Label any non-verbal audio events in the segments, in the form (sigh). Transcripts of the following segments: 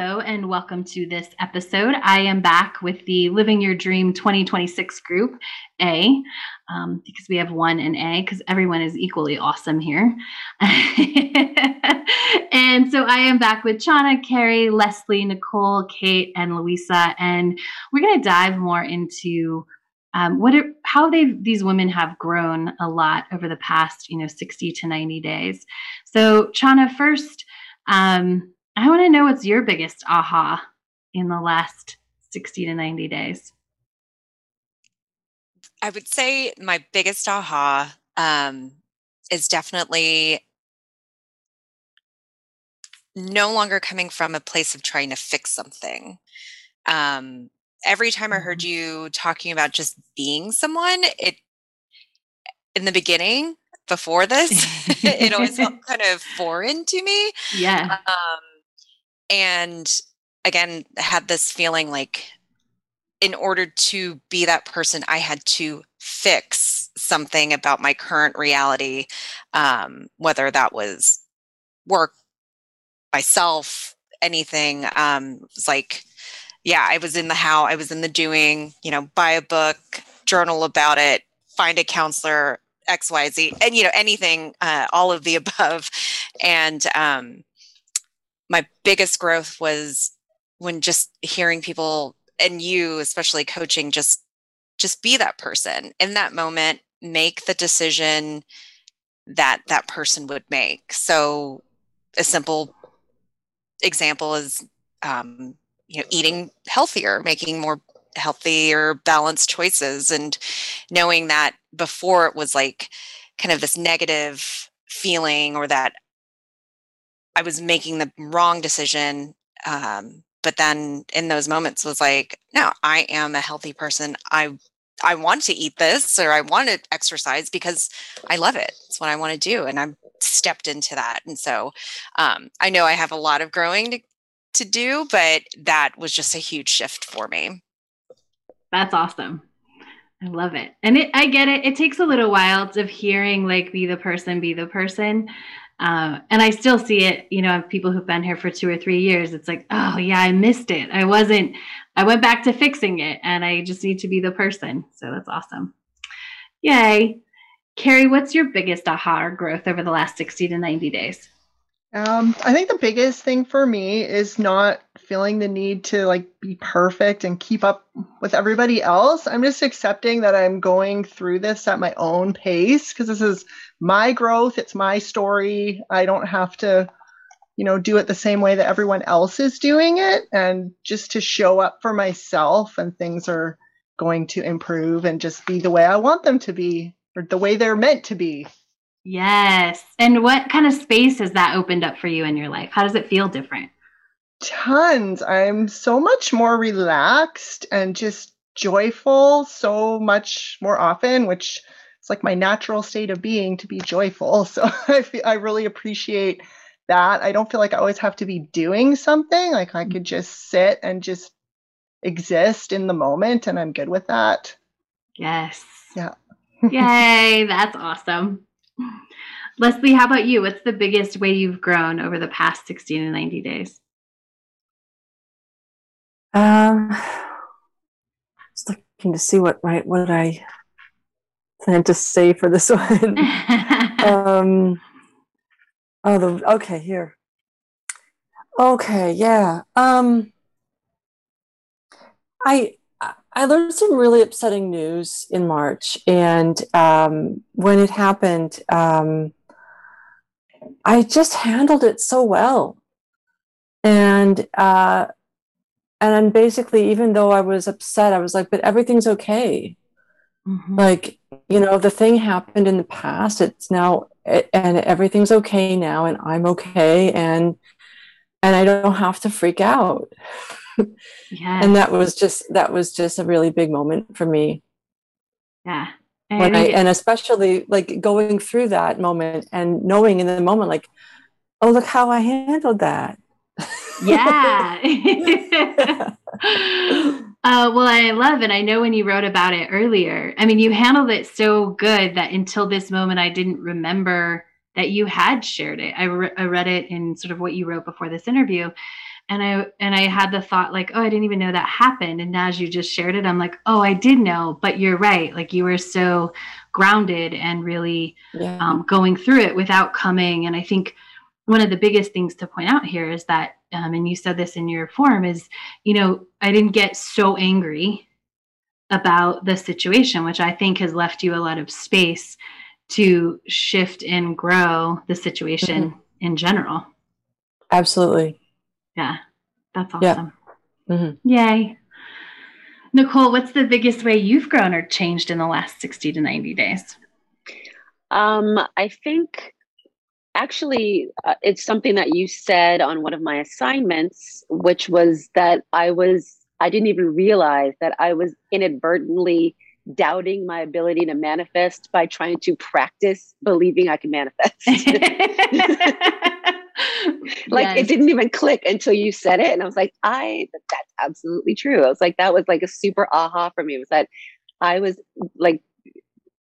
Hello, and welcome to this episode. I am back with the Living Your Dream 2026 group, A, um, because we have one in A, because everyone is equally awesome here. (laughs) and so I am back with Chana, Carrie, Leslie, Nicole, Kate, and Louisa, and we're going to dive more into um, what are, how they these women have grown a lot over the past you know 60 to 90 days. So Chana, first. Um, I want to know what's your biggest aha in the last 60 to 90 days. I would say my biggest aha um, is definitely no longer coming from a place of trying to fix something. Um, every time I heard mm-hmm. you talking about just being someone, it in the beginning before this, (laughs) it always felt (laughs) kind of foreign to me. Yeah. Um, and again had this feeling like in order to be that person i had to fix something about my current reality um, whether that was work myself anything um it's like yeah i was in the how i was in the doing you know buy a book journal about it find a counselor xyz and you know anything uh, all of the (laughs) above and um my biggest growth was when just hearing people and you especially coaching just just be that person. In that moment make the decision that that person would make. So a simple example is um, you know eating healthier making more healthier balanced choices and knowing that before it was like kind of this negative feeling or that I was making the wrong decision. Um, but then in those moments was like, no, I am a healthy person. I I want to eat this or I want to exercise because I love it. It's what I want to do. And I'm stepped into that. And so um, I know I have a lot of growing to, to do, but that was just a huge shift for me. That's awesome. I love it. And it, I get it. It takes a little while of hearing like be the person, be the person. Uh, and I still see it, you know, people who've been here for two or three years. It's like, oh, yeah, I missed it. I wasn't, I went back to fixing it and I just need to be the person. So that's awesome. Yay. Carrie, what's your biggest aha or growth over the last 60 to 90 days? Um, I think the biggest thing for me is not feeling the need to like be perfect and keep up with everybody else. I'm just accepting that I'm going through this at my own pace because this is my growth, it's my story. I don't have to, you know, do it the same way that everyone else is doing it and just to show up for myself and things are going to improve and just be the way I want them to be or the way they're meant to be. Yes. And what kind of space has that opened up for you in your life? How does it feel different? Tons. I'm so much more relaxed and just joyful so much more often, which is like my natural state of being to be joyful. (laughs) So I feel, I really appreciate that. I don't feel like I always have to be doing something. Like I could just sit and just exist in the moment and I'm good with that. Yes. Yeah. Yay, (laughs) that's awesome. Leslie, how about you? What's the biggest way you've grown over the past 60 to 90 days? Um, just looking to see what my what I plan to say for this (laughs) one. (laughs) um, oh, the okay here. Okay, yeah. Um, I I learned some really upsetting news in March, and um, when it happened, um, I just handled it so well, and uh, and then basically, even though I was upset, I was like, "But everything's okay." Mm-hmm. Like you know, the thing happened in the past. It's now, and everything's okay now, and I'm okay, and and I don't have to freak out. (laughs) Yeah. and that was just that was just a really big moment for me yeah. I I and especially like going through that moment and knowing in the moment like oh look how I handled that yeah. (laughs) uh, well, I love it. And I know when you wrote about it earlier, I mean, you handled it so good that until this moment, I didn't remember that you had shared it. I, re- I read it in sort of what you wrote before this interview. And I and I had the thought like, oh, I didn't even know that happened. And as you just shared it, I'm like, oh, I did know. But you're right. Like you were so grounded and really yeah um, going through it without coming. And I think one of the biggest things to point out here is that, um, and you said this in your form, is, you know, I didn't get so angry about the situation, which I think has left you a lot of space to shift and grow the situation in general. absolutely Yeah, that's Yeah. awesome. Mhm. Yay. Nicole, what's the biggest way you've grown or changed in the last 60 to 90 days? Um, I think actually uh, it's something that you said on one of my assignments, which was that I was, I didn't even realize that I was inadvertently doubting my ability to manifest by trying to practice believing I can manifest. (laughs) like Yes. it didn't even click until you said it and i was like i that's absolutely true i was like that was like a super aha for me was that i was like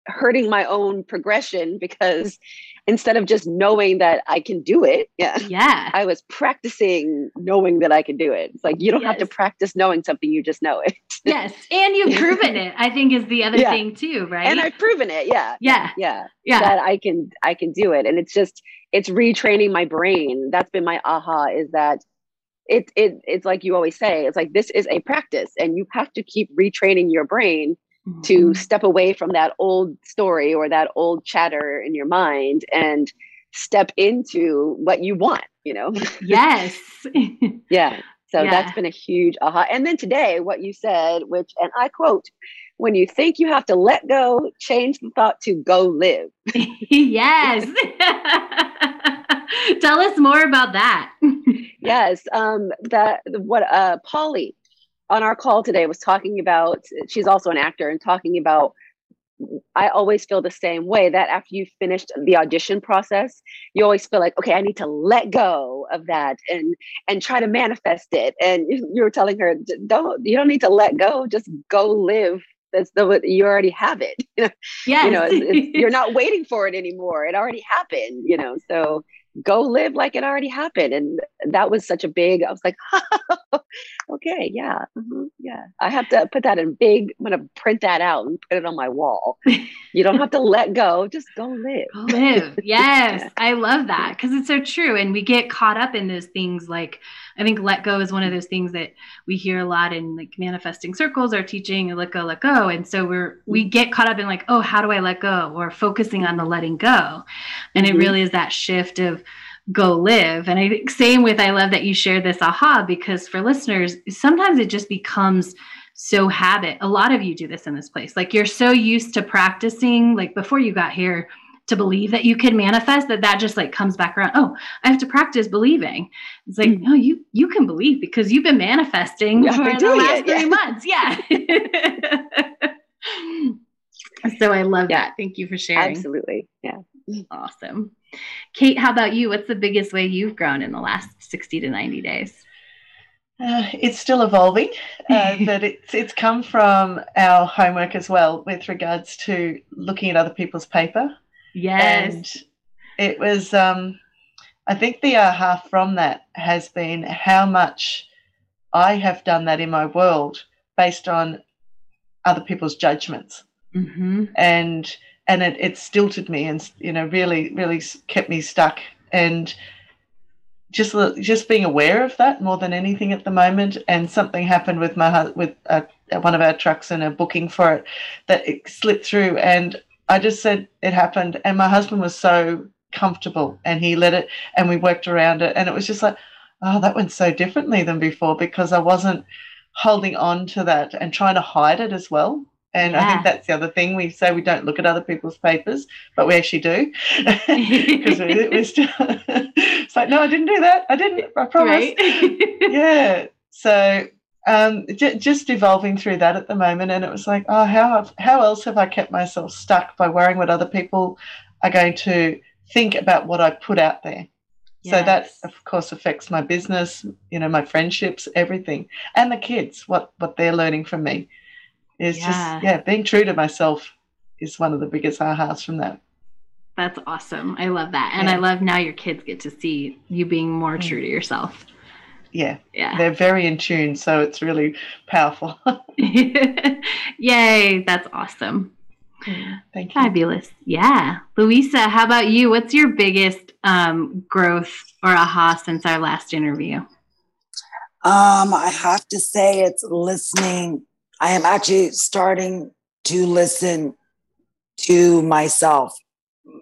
hurting my own progression because instead of just knowing that i can do it yeah (laughs) Yeah. i was practicing knowing that i could do it it's like you don't have to practice knowing something you just know it (laughs) yes. And you've proven it, I think is the other Yeah. thing too, right? and i've proven it yeah yeah. yeah Yeah. that I can I can do it. And it's just it's retraining my brain. That's been my aha is that it it it's like you always say, it's like this is a practice and you have to keep retraining your brain to Mhm. step away from that old story or that old chatter in your mind and step into what you want, you know? yes. (laughs) yeah. So Yeah. that's been a huge aha. And then today, what you said, which, and I quote, when you think you have to let go, change the thought to go live. (laughs) yes. (laughs) Tell us more about that. yes um that what uh polly on our call today was talking about she's also an actor and talking about i always feel the same way that after you've finished the audition process you always feel like okay i need to let go of that and and try to manifest it. And you (laughs) you were telling her don't you don't need to let go just go live that's the you already have it. (laughs) You know Yes. you know it's, it's, you're (laughs) not waiting for it anymore. It already happened you know so go live like it already happened. And that was such a big i was like okay yeah mhm, yeah i have to put that in big i'm going to print that out and put it on my wall you don't have to let go just go live Go live. (laughs) Yes. Yeah. I love that because it's so true. And we get caught up in those things. Like, I think let go is one of those things that we hear a lot in like manifesting circles or teaching let go, let go. And so we're, we get caught up in like, oh, how do I let go? Or focusing on the letting go. And it Mhm. really is that shift of, go live. And I think same with I love that you shared this aha because for listeners, sometimes it just becomes so habit. A lot of you do this in this place. Like you're so used to practicing like before you got here to believe that you can manifest that that just like comes back around. Oh, I have to practice believing. It's like, Mhm. no, you you can believe because you've been manifesting Yeah, for the last it, yeah. three months. Yeah. (laughs) so I love Yeah. that. Thank you for sharing. absolutely yeah Awesome. Kate, how about you? What's the biggest way you've grown in the last 60 to 90 days? Uh, it's still evolving, uh, (laughs) but it's it's come from our homework as well with regards to looking at other people's paper, Yes. and it was. Um, I think the aha from that has been how much I have done that in my world based on other people's judgments, hmm and and it, it stilted me and you know really really kept me stuck. And just just being aware of that more than anything at the moment and something happened with my with uh, one of our trucks and a booking for it that it slipped through and I just said it happened and my husband was so comfortable and he let it and we worked around it and it was just like oh that went so differently than before because I wasn't holding on to that and trying to hide it as well and I think that's the other thing. We say we don't look at other people's papers, but we actually do. (laughs) (laughs) Because we, we're still, (laughs) it's like, no, I didn't do that. I didn't. I promise. Right? Yeah. So um, j- just evolving through that at the moment, and it was like, oh, how how else have I kept myself stuck by worrying what other people are going to think about what I put out there? Yes. So that of course affects my business, you know, my friendships, everything, and the kids. What what they're learning from me is yeah. just yeah, being true to myself is one of the biggest ahas from that. That's awesome. I love that. And yeah. I love now your kids get to see you being more true to yourself. Yeah. Yeah. They're very in tune, so it's really powerful. (laughs) Yay, that's awesome. Thank you. Fabulous. Yeah. Louisa, how about you? What's your biggest um, growth or aha since our last interview? Um, I have to say it's listening. I am actually starting to listen to myself.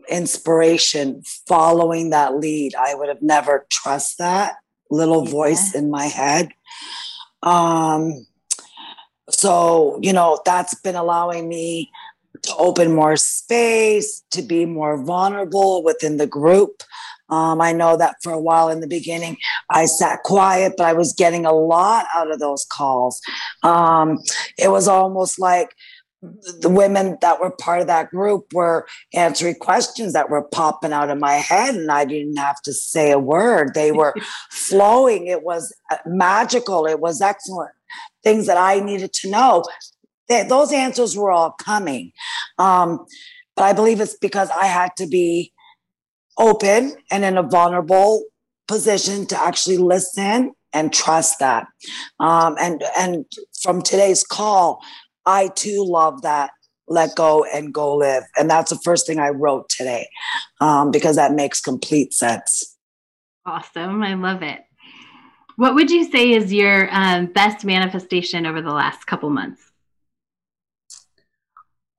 Inspiration following that lead. I would have never trust that little yeah. voice in my head. Um so you know that's been allowing me to open more space to be more vulnerable within the group um, I know that for a while in the beginning, I sat quiet, but I was getting a lot out of those calls. Um, it was almost like the women that were part of that group were answering questions that were popping out of my head and i didn't have to say a word. They (laughs) were flowing. It was uh, magical. It was excellent. Things that i needed to know. They, those answers were all coming. Um, but i believe it's because i had to be open and in a vulnerable position to actually listen and trust that um, and and from today's call I too love that let go and go live. And that's the first thing I wrote today um, because that makes complete sense. Awesome. I love it. What would you say is your um, best manifestation over the last couple months?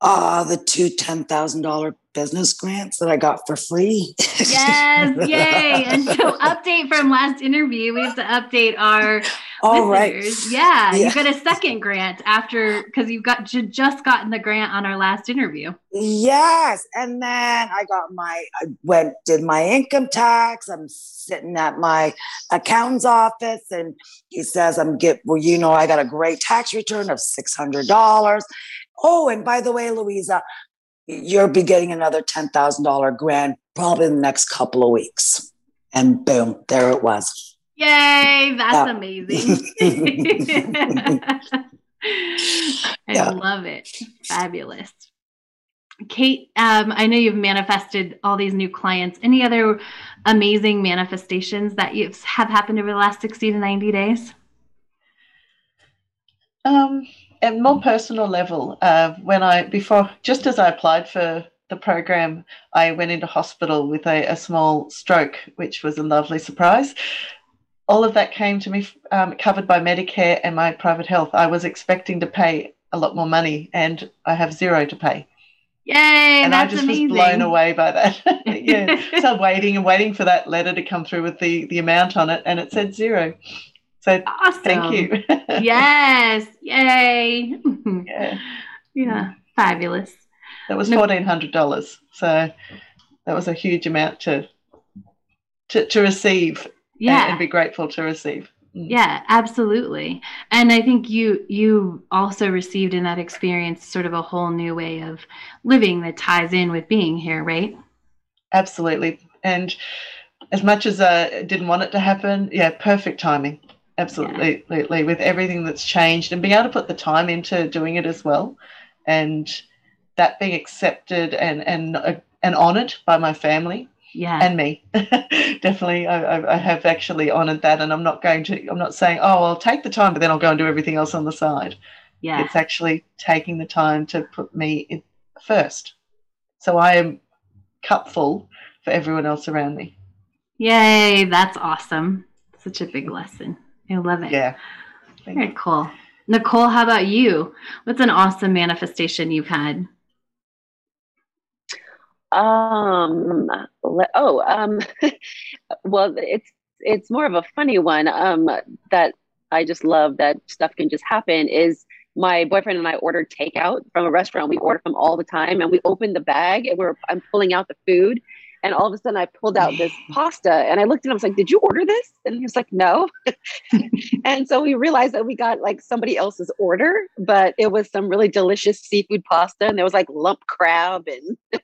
Uh, the two $10,000 business grants that I got for free. yes, yay. (laughs) And so update from last interview, we have to update our all right. Yeah, yeah, you got a second grant after because you got just gotten the grant on our last interview. Yes, and then I got my I went did my income tax. I'm sitting at my accountant's office, and he says I'm get well. You know, I got a great tax return of six hundred dollars. Oh, and by the way, Louisa, you'll be getting another ten thousand dollar grant probably in the next couple of weeks. And boom, there it was. Yay, that's yeah. amazing. (laughs) (laughs) I yeah. love it. Fabulous. Kate, um, I know you've manifested all these new clients. Any other amazing manifestations that you have happened over the last 60 to 90 days? Um, at more personal level, uh, when I, before, just as I applied for the program, I went into hospital with a, a small stroke, which was a lovely surprise all of that came to me um, covered by Medicare and my private health. I was expecting to pay a lot more money, and I have zero to pay. Yay! And I just amazing. was blown away by that. (laughs) yeah. (laughs) so waiting and waiting for that letter to come through with the the amount on it, and it said zero. So awesome. thank you. (laughs) yes. Yay. yeah. (laughs) Yeah. Fabulous. That was fourteen hundred dollars. So that was a huge amount to to, to receive yeah. and, and be grateful to receive. Mm. Yeah, absolutely. And I think you you also received in that experience sort of a whole new way of living that ties in with being here, right? Absolutely. And as much as I didn't want it to happen, yeah, perfect timing. Absolutely, yeah. with everything that's changed and being able to put the time into doing it as well, and that being accepted and and uh, and honored by my family yeah. and me. (laughs) Definitely I, I, have actually honored that and i'm not going to i'm not saying oh i'll take the time but then i'll go and do everything else on the side. Yeah. It's actually taking the time to put me first. So i am cup full for everyone else around me. Yay that's awesome. Such a big lesson i love it yeah Thank very you. cool nicole how about you what's an awesome manifestation you've had um. Oh. Um. (laughs) well, it's it's more of a funny one. Um. That I just love that stuff can just happen. Is my boyfriend and I ordered takeout from a restaurant we order from all the time, and we opened the bag and we're I'm pulling out the food, And all of a sudden I pulled out this (laughs) pasta and I looked at him, I was like, Did you order this? And he was like, No. (laughs) and so we realized that we got like somebody else's order, but it was some really delicious seafood pasta. And there was like lump crab and (laughs)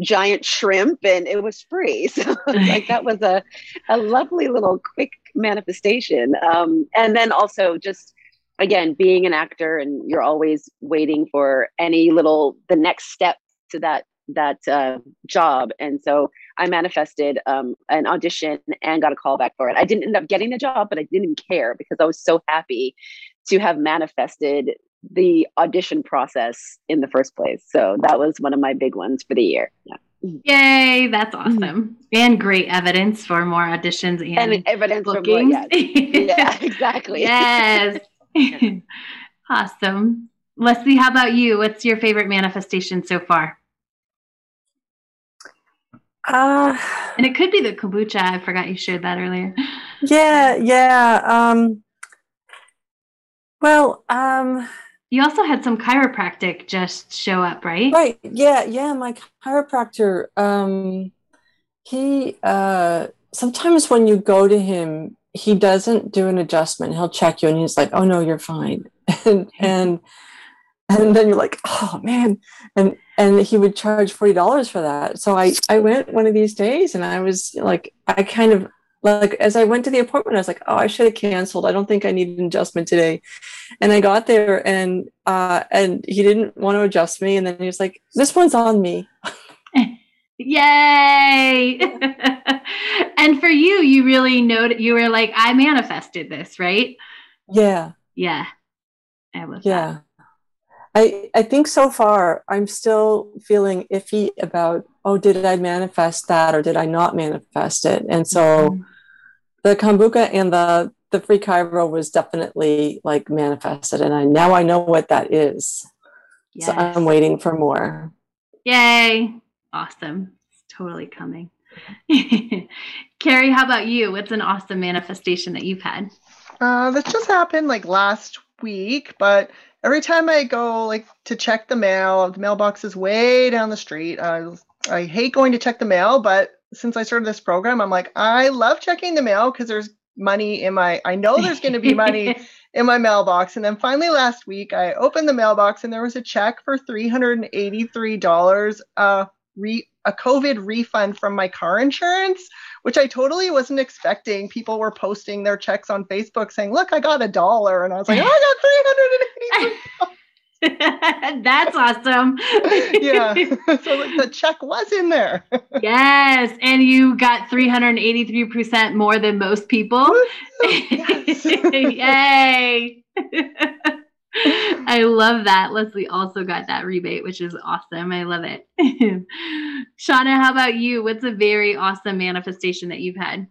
giant shrimp and it was free. So like that was a, a lovely little quick manifestation. Um, and then also just again being an actor and you're always waiting for any little the next step to that that uh, job and so i manifested um, an audition and got a call back for it i didn't end up getting the job but i didn't care because i was so happy to have manifested the audition process in the first place so that was one of my big ones for the year yeah. Yay, that's mm-hmm. awesome. And great evidence for more auditions and, and evidence bookings. for more. Yes. yeah, (laughs) exactly. yes. (laughs) (laughs) awesome. Leslie, how about you? What's your favorite manifestation so far? Uh, and it could be the kombucha. I forgot you shared that earlier. Yeah, yeah. Um, well, um, you also had some chiropractic just show up, right? Right. Yeah, yeah. My chiropractor, um, he uh, sometimes when you go to him, he doesn't do an adjustment. He'll check you and he's like, "Oh no, you're fine," (laughs) and and and then you're like, "Oh man," and and he would charge forty dollars for that. So I I went one of these days and I was like, I kind of like as I went to the appointment, I was like, "Oh, I should have canceled. I don't think I need an adjustment today." And I got there and uh and he didn't want to adjust me, and then he was like, "This one's on me." Yay! (laughs) and for you, you really know that you were like, I manifested this, right? Yeah. Yeah. I love yeah. That. I, I think so far I'm still feeling iffy about, oh, did I manifest that or did I not manifest it? And so mm-hmm. the kombucha and the the free chiro was definitely like manifested and I now I know what that is. Yes. So I'm waiting for more. Yay. Awesome. It's totally coming. (laughs) Carrie, how about you? What's an awesome manifestation that you've had? Uh, this just happened like last week, but every time I go like to check the mail, the mailbox is way down the street. Uh, I hate going to check the mail, but since I started this program, I'm like, I love checking the mail because there's money in my, I know there's going to be money (laughs) in my mailbox. And then finally last week, I opened the mailbox and there was a check for $383. Uh, re- a COVID refund from my car insurance, which I totally wasn't expecting. People were posting their checks on Facebook saying, "Look, I got a dollar," and I was like, "Oh, I got three hundred and eighty." (laughs) That's awesome. (laughs) yeah, (laughs) so the check was in there. yes, and you got three hundred eighty-three percent more than most people. Yay! (laughs) I love that. Leslie also got that rebate, which is awesome. I love it. (laughs) Chana, how about you? What's a very awesome manifestation that you've had?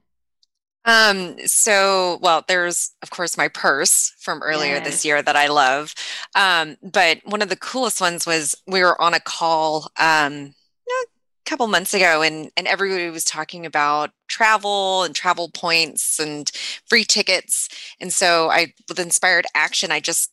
Um, so well, there's of course my purse from earlier yes. this year that I love. Um, but one of the coolest ones was we were on a call um a couple months ago and and everybody was talking about travel and travel points and free tickets. And so I with inspired action, I just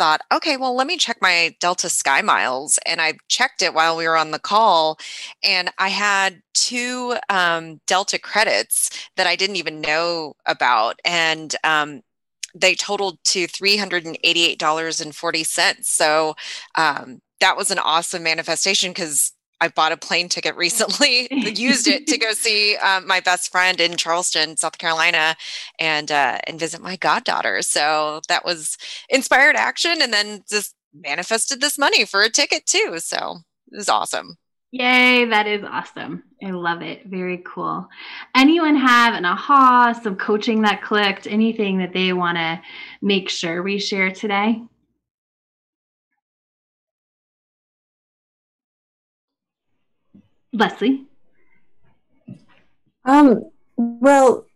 thought, okay, well, let me check my Delta Sky Miles. And I checked it while we were on the call. And I had two um, Delta credits that I didn't even know about. And um, they totaled to $388.40. So um, that was an awesome manifestation because I bought a plane ticket recently, (laughs) used it to go (laughs) see um, my best friend in Charleston, South Carolina, and uh, and visit my goddaughter. So that was inspired action, and then just manifested this money for a ticket too. So it was awesome. Yay, that is awesome. I love it. Very cool. Anyone have an aha, some coaching that clicked, anything that they want to make sure we share today? Leslie? Um, well,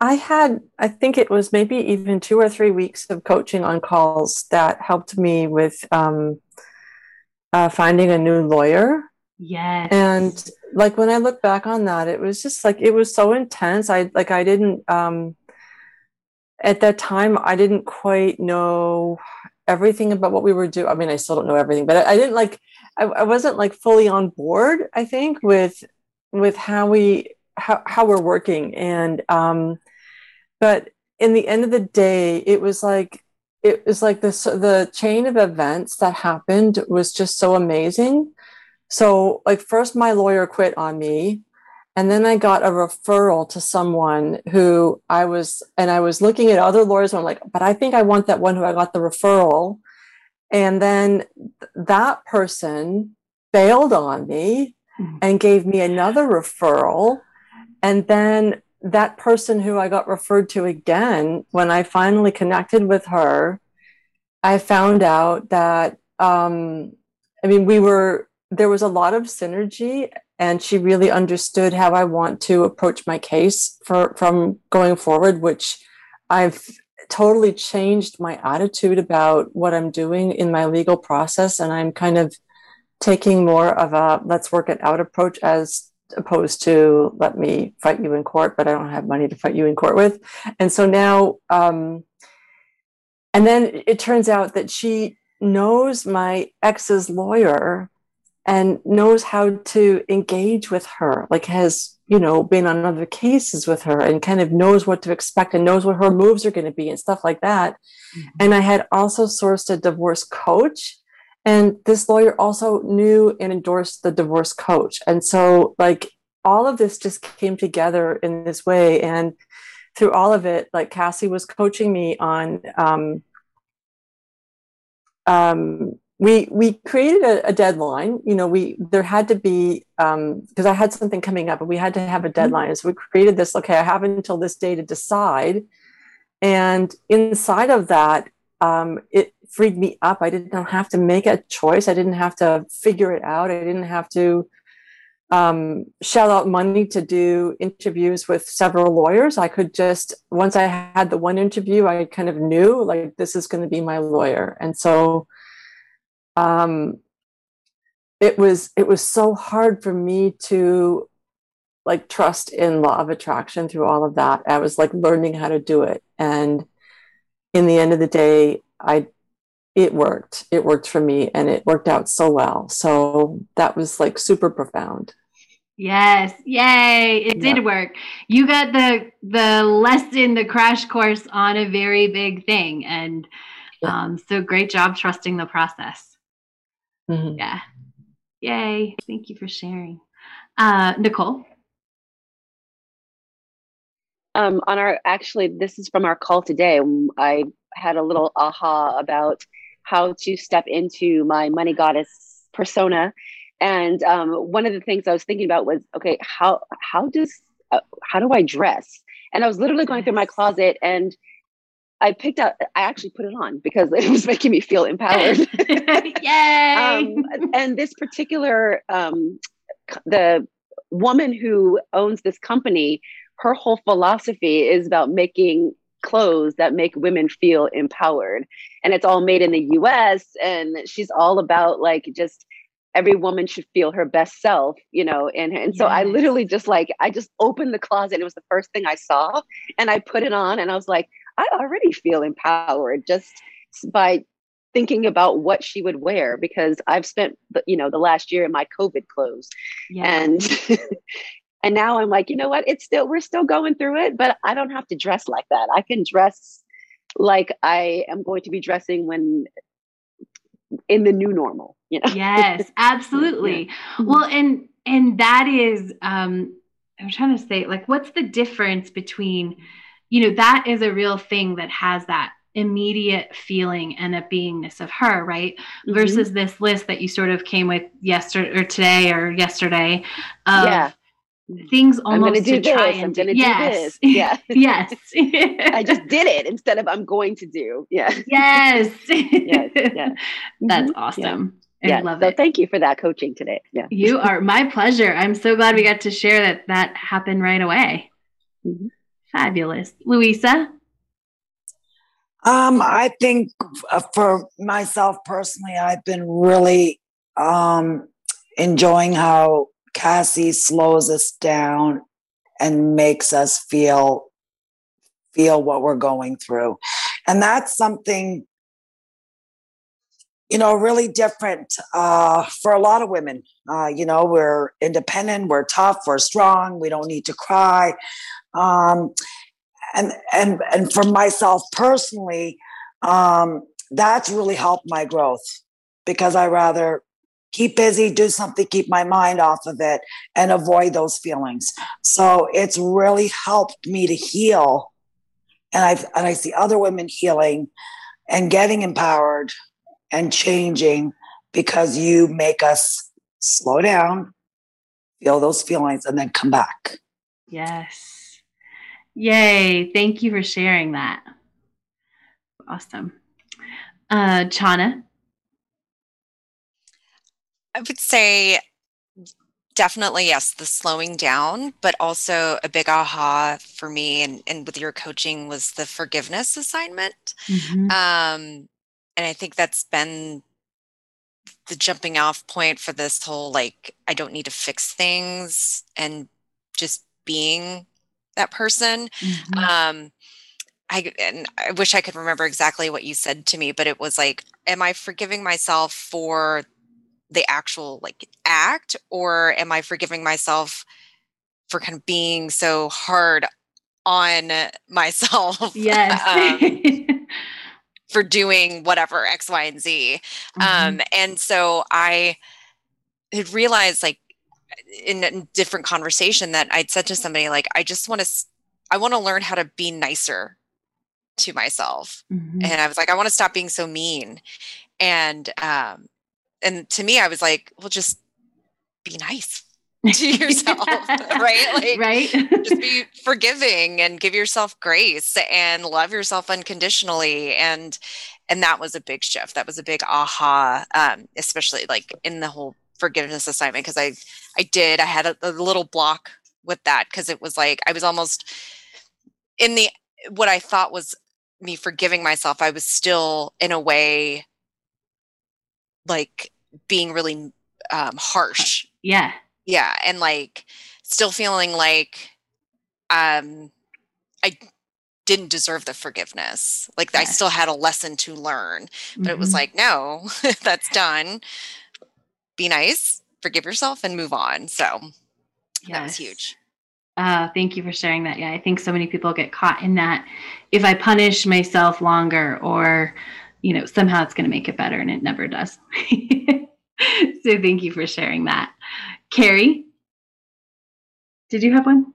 I had, I think it was maybe even two or three weeks of coaching on calls that helped me with um, uh, finding a new lawyer. Yes. And like when I look back on that, it was just like, it was so intense. I like, I didn't, um, at that time, I didn't quite know everything about what we were doing. I mean, I still don't know everything, but I, I didn't like, I, I wasn't like fully on board, I think, with with how we how, how we're working and um but in the end of the day it was like it was like this the chain of events that happened was just so amazing so like first my lawyer quit on me and then I got a referral to someone who I was, and I was looking at other lawyers. And I'm like, but I think I want that one who I got the referral. And then that person bailed on me mm-hmm. and gave me another referral. And then that person who I got referred to again, when I finally connected with her, I found out that, um, I mean, we were, there was a lot of synergy and she really understood how I want to approach my case for from going forward, which I've totally changed my attitude about what I'm doing in my legal process, and I'm kind of taking more of a let's work it out approach as opposed to let me fight you in court, but I don't have money to fight you in court with. And so now, um, and then it turns out that she knows my ex's lawyer and knows how to engage with her, like has, you know, been on other cases with her and kind of knows what to expect and knows what her moves are going to be and stuff like that. Mm-hmm. And I had also sourced a divorce coach. And this lawyer also knew and endorsed the divorce coach. And so, like, all of this just came together in this way. And through all of it, like, Cassie was coaching me on um, um, we we created a, a, deadline you know we there had to be because um, i had something coming up and we had to have a mm-hmm. deadline. So we created this okay i have until this day to decide. And inside of that um, it freed me up. I didn't have to make a choice. I didn't have to figure it out. I didn't have to um, shell out money to do interviews with several lawyers. I could just once i had the one interview i kind of knew like this is going to be my lawyer. And so um, it was it was so hard for me to like trust in law of attraction through all of that. I was like learning how to do it, and in the end of the day, I it worked. It worked for me, and it worked out so well. So that was like super profound. Yes, yay! It yeah. did work. You got the the lesson, the crash course on a very big thing, and yeah. um, so great job trusting the process. Mm-hmm. Yeah. Yay. Thank you for sharing. Uh, Nicole? Um, on our actually, this is from our call today. I had a little aha about how to step into my money goddess persona. And um, one of the things I was thinking about was, okay, how how does uh, how do I dress? And I was literally going through my closet and I picked out, I actually put it on because (laughs) it was making me feel empowered. (laughs) Yay! um, and this particular, um, the woman who owns this company, her whole philosophy is about making clothes that make women feel empowered. And it's all made in the US. And she's all about like just every woman should feel her best self, you know. And and so yes. I literally just like I just opened the closet. It was the first thing I saw, and I put it on, and I was like, I already feel empowered just by thinking about what she would wear because I've spent the, you know the last year in my COVID clothes, yeah. and (laughs) and now I'm like, you know what? It's still we're still going through it, but I don't have to dress like that. I can dress like I am going to be dressing when in the new normal. You know? Yes, (laughs) absolutely. yeah. Well, and and that is um I'm trying to say like what's the difference between you know, that is a real thing that has that immediate feeling and a beingness of her, right? Mm-hmm. Versus this list that you sort of came with yesterday or today or yesterday of yeah. things almost to this. try and I'm yes. do this. Yeah. (laughs) yes. (laughs) I just did it instead of I'm going to do. Yeah. Yes. yes. Yeah. (laughs) That's mm-hmm. awesome. Yeah. I love so it. Thank you for that coaching today. Yeah. You are my pleasure. I'm so glad we got to share that that happened right away. Mm-hmm. Fabulous. Louisa? Um, I think uh, for myself personally, I've been really um, enjoying how Cassie slows us down and makes us feel feel what we're going through. And that's something you know, really different uh, for a lot of women. Uh, you know, we're independent, we're tough, we're strong, we don't need to cry. Um, and and and for myself personally, um, that's really helped my growth because I rather keep busy, do something, keep my mind off of it, and avoid those feelings. So it's really helped me to heal, and I and I see other women healing and getting empowered and changing because you make us slow down, feel those feelings, and then come back. Yes. Yay. Thank you for sharing that. Awesome. Uh, Chana? I would say definitely yes, the slowing down, but also a big aha for me and, and with your coaching was the forgiveness assignment. Mm-hmm. Um, and I think that's been the jumping off point for this whole like I don't need to fix things and just being that person. Mm-hmm. Um I and I wish I could remember exactly what you said to me, but it was like, am I forgiving myself for the actual like act, or am I forgiving myself for kind of being so hard on myself? (laughs) Yes. um, for doing whatever X, Y, and Z. Mm-hmm. Um, and so I had realized, like, in a different conversation, that I'd said to somebody, like, I just want to, I want to learn how to be nicer to myself. Mm-hmm. And I was like, I want to stop being so mean. And, um, and to me, I was like, well, just be nice (laughs) to yourself, right? Like, right. just be (laughs) forgiving and give yourself grace and love yourself unconditionally. And and that was a big shift. That was a big aha, um, especially like in the whole forgiveness assignment because I I did I had a, a little block with that because it was like I was almost in the what I thought was me forgiving myself. I was still in a way like being really um, harsh. Yeah yeah and like still feeling like um i didn't deserve the forgiveness like i still had a lesson to learn but mm-hmm. it was mm-hmm. like no (laughs) that's done be nice forgive yourself and move on so yes. that was huge uh, thank you for sharing that. Yeah, I think so many people get caught in that. If I punish myself longer, or you know, somehow it's going to make it better, and it never does. (laughs) so thank you for sharing that. Carrie, did you have one?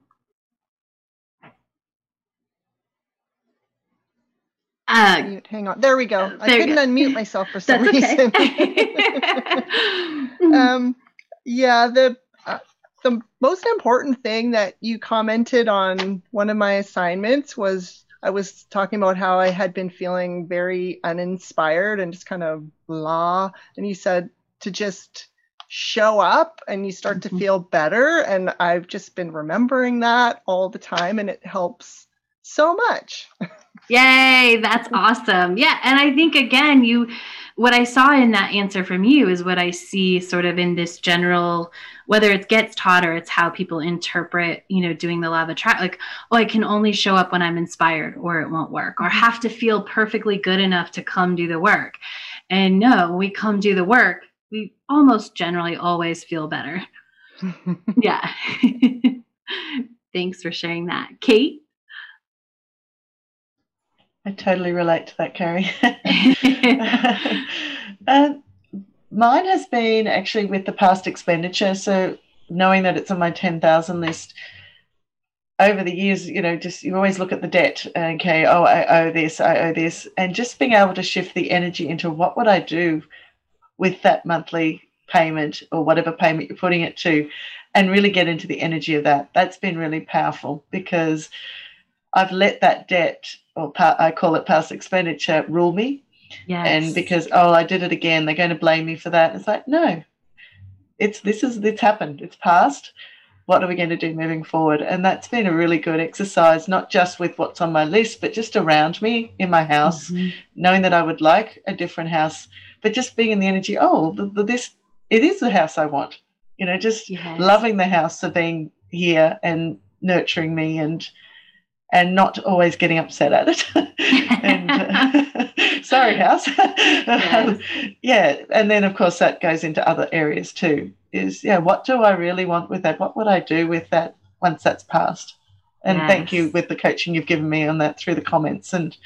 Uh, hang on. There we go. There I couldn't go. unmute (laughs) myself for some reason. (laughs) (laughs) um, yeah, the uh, the most important thing that you commented on one of my assignments was I was talking about how I had been feeling very uninspired and just kind of blah, and you said to just show up and you start to mm-hmm. feel better. And I've just been remembering that all the time and it helps so much. Yay, that's awesome. Yeah. And I think, again, you, what I saw in that answer from you is what I see sort of in this general, whether it gets taught or it's how people interpret, you know, doing the law of attraction. Like, oh, I can only show up when I'm inspired or it won't work, or have to feel perfectly good enough to come do the work. And no, we come do the work almost generally always feel better. (laughs) yeah. (laughs) Thanks for sharing that. Kate? I totally relate to that, Carrie. (laughs) uh, mine has been actually with the past expenditure. So knowing that it's on my 10,000 list over the years, you know, just you always look at the debt. Okay, oh, I owe this, I owe this. And just being able to shift the energy into what would I do with that monthly payment or whatever payment you're putting it to and really get into the energy of that. That's been really powerful because I've let that debt or pa- I call it past expenditure rule me. Yes. And because oh I did it again, they're going to blame me for that. It's like no, it's this is it's happened. It's past. What are we going to do moving forward? And that's been a really good exercise, not just with what's on my list, but just around me in my house, mm-hmm. knowing that I would like a different house but just being in the energy, oh, the, the, this it is the house I want. You know, just yes. loving the house of being here and nurturing me and and not always getting upset at it. (laughs) and, uh, (laughs) sorry, house. Yes. (laughs) yeah, and then of course that goes into other areas too. Is yeah, what do I really want with that? What would I do with that once that's passed? And yes. thank you with the coaching you've given me on that through the comments and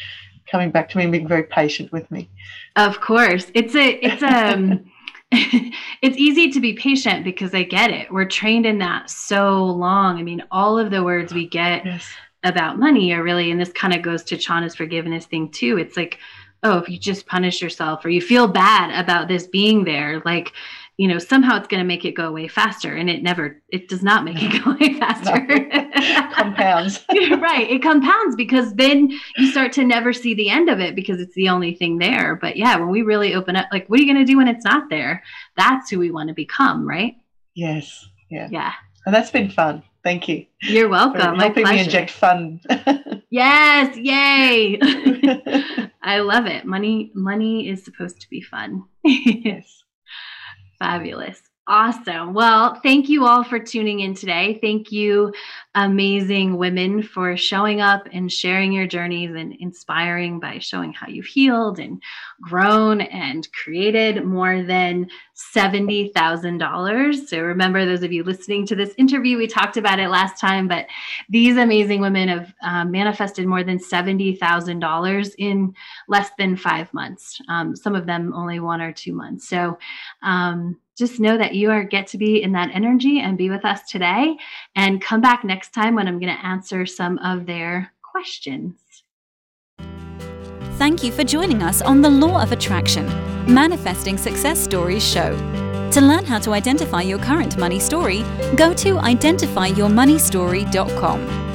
coming back to me and being very patient with me. Of course, it's a it's um. (laughs) it's easy to be patient because I get it. We're trained in that so long. I mean, all of the words we get yes about money are really, and this kind of goes to Chana's forgiveness thing too. It's like, oh, if you just punish yourself or you feel bad about this being there, like, you know, somehow it's going to make it go away faster. And it never, it does not make it (laughs) go away faster. No. compounds. (laughs) right. It compounds because then you start to never see the end of it because it's the only thing there. But yeah, when we really open up, like, what are you going to do when it's not there? That's who we want to become, right? Yes. Yeah. Yeah. And that's been fun. Thank you. You're welcome. For helping me inject fun. (laughs) yes, yay. I love it. Money money is supposed to be fun. yes. Fabulous. Awesome. Well, thank you all for tuning in today. Thank you, amazing women, for showing up and sharing your journeys and inspiring by showing how you've healed and grown and created more than $70,000. So, remember, those of you listening to this interview, we talked about it last time, but these amazing women have um, manifested more than $70,000 in less than five months, um, some of them only one or two months. So, um, just know that you are get to be in that energy and be with us today and come back next time when I'm going to answer some of their questions. Thank you for joining us on the Law of Attraction Manifesting Success Stories show. To learn how to identify your current money story, go to identifyyourmoneystory.com.